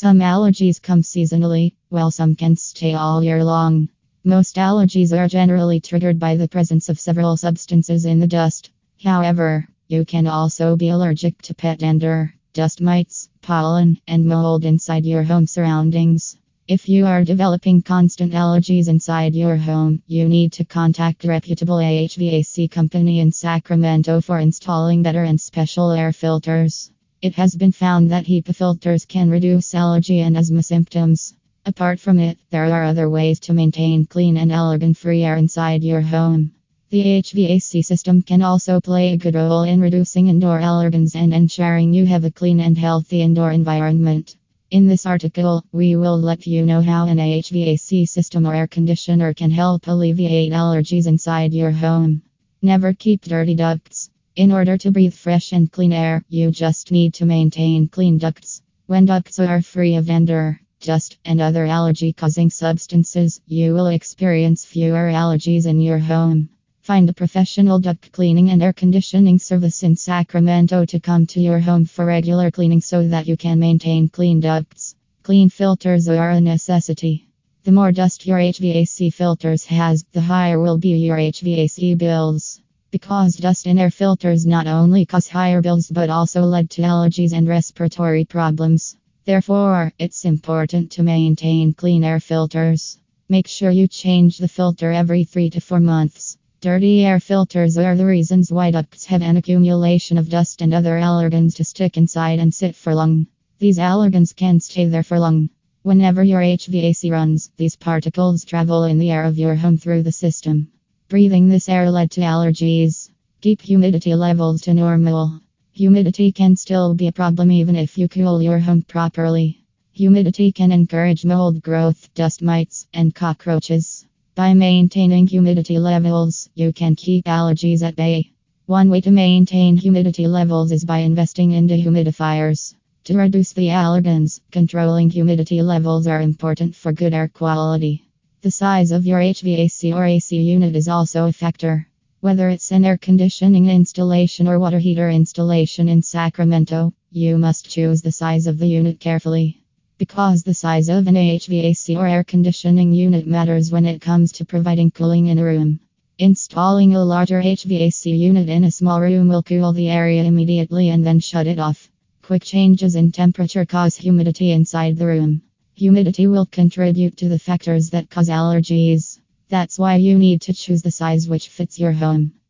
Some allergies come seasonally, while some can stay all year long. Most allergies are generally triggered by the presence of several substances in the dust. However, you can also be allergic to pet dander, dust mites, pollen, and mold inside your home surroundings. If you are developing constant allergies inside your home, you need to contact a reputable HVAC company in Sacramento for installing better and special air filters. It has been found that HEPA filters can reduce allergy and asthma symptoms. Apart from it, there are other ways to maintain clean and allergen free air inside your home. The HVAC system can also play a good role in reducing indoor allergens and ensuring you have a clean and healthy indoor environment. In this article, we will let you know how an HVAC system or air conditioner can help alleviate allergies inside your home. Never keep dirty ducts. In order to breathe fresh and clean air, you just need to maintain clean ducts. When ducts are free of dander, dust, and other allergy causing substances, you will experience fewer allergies in your home. Find a professional duct cleaning and air conditioning service in Sacramento to come to your home for regular cleaning so that you can maintain clean ducts. Clean filters are a necessity. The more dust your HVAC filters has, the higher will be your HVAC bills. Because dust in air filters not only cause higher bills but also lead to allergies and respiratory problems. Therefore, it's important to maintain clean air filters. Make sure you change the filter every 3 to 4 months. Dirty air filters are the reasons why ducts have an accumulation of dust and other allergens to stick inside and sit for long. These allergens can stay there for long. Whenever your HVAC runs, these particles travel in the air of your home through the system. Breathing this air led to allergies. Keep humidity levels to normal. Humidity can still be a problem even if you cool your home properly. Humidity can encourage mold growth, dust mites, and cockroaches. By maintaining humidity levels, you can keep allergies at bay. One way to maintain humidity levels is by investing in dehumidifiers. To reduce the allergens, controlling humidity levels are important for good air quality. The size of your HVAC or AC unit is also a factor. Whether it's an air conditioning installation or water heater installation in Sacramento, you must choose the size of the unit carefully. Because the size of an HVAC or air conditioning unit matters when it comes to providing cooling in a room. Installing a larger HVAC unit in a small room will cool the area immediately and then shut it off. Quick changes in temperature cause humidity inside the room. Humidity will contribute to the factors that cause allergies. That's why you need to choose the size which fits your home.